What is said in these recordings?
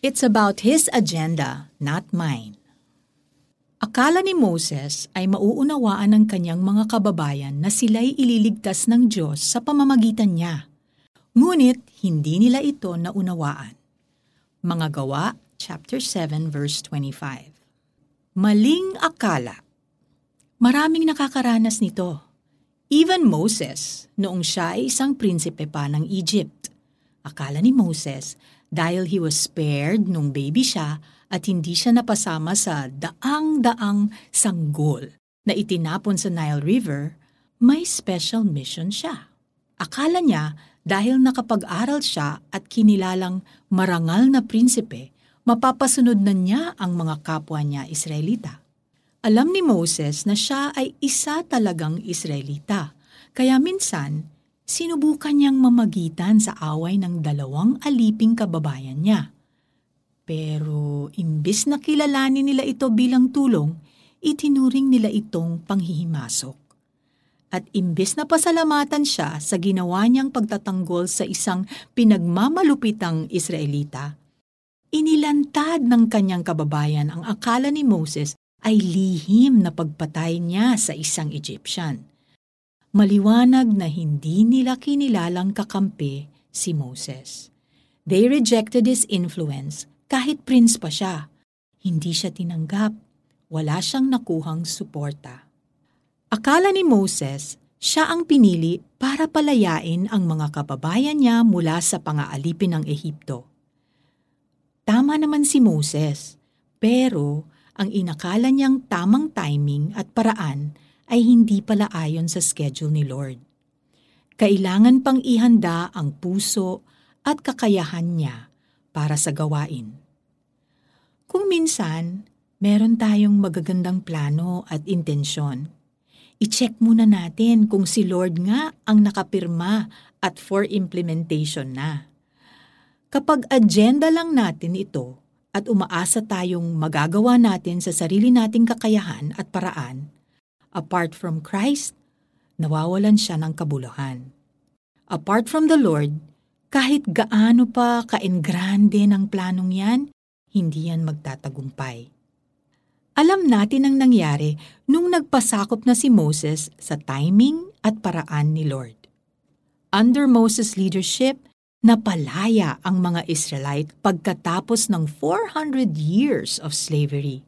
It's about his agenda, not mine. Akala ni Moses ay mauunawaan ng kanyang mga kababayan na sila'y ililigtas ng Diyos sa pamamagitan niya. Ngunit hindi nila ito naunawaan. Mga Gawa, chapter 7, verse 25. Maling akala. Maraming nakakaranas nito. Even Moses, noong siya ay isang prinsipe pa ng Egypt. Akala ni Moses, dahil he was spared nung baby siya at hindi siya napasama sa daang-daang sanggol na itinapon sa Nile River, may special mission siya. Akala niya dahil nakapag-aral siya at kinilalang marangal na prinsipe, mapapasunod na niya ang mga kapwa niya Israelita. Alam ni Moses na siya ay isa talagang Israelita, kaya minsan sinubukan niyang mamagitan sa away ng dalawang aliping kababayan niya. Pero imbis na kilalanin nila ito bilang tulong, itinuring nila itong panghihimasok. At imbis na pasalamatan siya sa ginawa niyang pagtatanggol sa isang pinagmamalupitang Israelita, inilantad ng kanyang kababayan ang akala ni Moses ay lihim na pagpatay niya sa isang Egyptian maliwanag na hindi nila kinilalang kakampi si Moses. They rejected his influence kahit prince pa siya. Hindi siya tinanggap. Wala siyang nakuhang suporta. Akala ni Moses, siya ang pinili para palayain ang mga kababayan niya mula sa pangaalipin ng Ehipto. Tama naman si Moses, pero ang inakala niyang tamang timing at paraan ay hindi pala ayon sa schedule ni Lord. Kailangan pang ihanda ang puso at kakayahan niya para sa gawain. Kung minsan, meron tayong magagandang plano at intensyon. I-check muna natin kung si Lord nga ang nakapirma at for implementation na. Kapag agenda lang natin ito at umaasa tayong magagawa natin sa sarili nating kakayahan at paraan, Apart from Christ, nawawalan siya ng kabuluhan. Apart from the Lord, kahit gaano pa ka-engrande ng planong yan, hindi yan magtatagumpay. Alam natin ang nangyari nung nagpasakop na si Moses sa timing at paraan ni Lord. Under Moses' leadership, napalaya ang mga Israelite pagkatapos ng 400 years of slavery.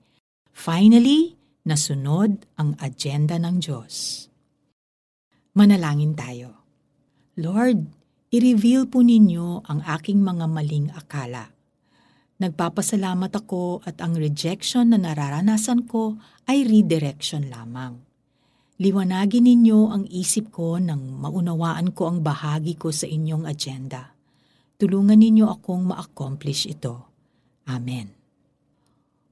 Finally, nasunod ang agenda ng Diyos. Manalangin tayo. Lord, i-reveal po ninyo ang aking mga maling akala. Nagpapasalamat ako at ang rejection na nararanasan ko ay redirection lamang. Liwanagin ninyo ang isip ko nang maunawaan ko ang bahagi ko sa inyong agenda. Tulungan ninyo akong ma-accomplish ito. Amen.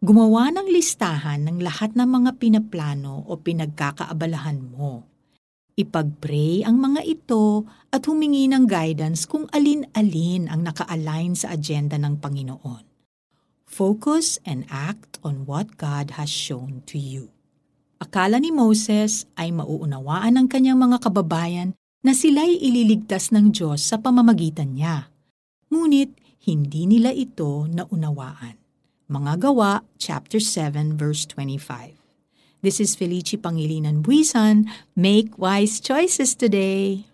Gumawa ng listahan ng lahat ng mga pinaplano o pinagkakaabalahan mo. Ipag-pray ang mga ito at humingi ng guidance kung alin-alin ang naka-align sa agenda ng Panginoon. Focus and act on what God has shown to you. Akala ni Moses ay mauunawaan ng kanyang mga kababayan na sila'y ililigtas ng Diyos sa pamamagitan niya. Ngunit hindi nila ito naunawaan. Mga Gawa, chapter 7, verse 25. This is Felici Pangilinan Buisan. Make wise choices today.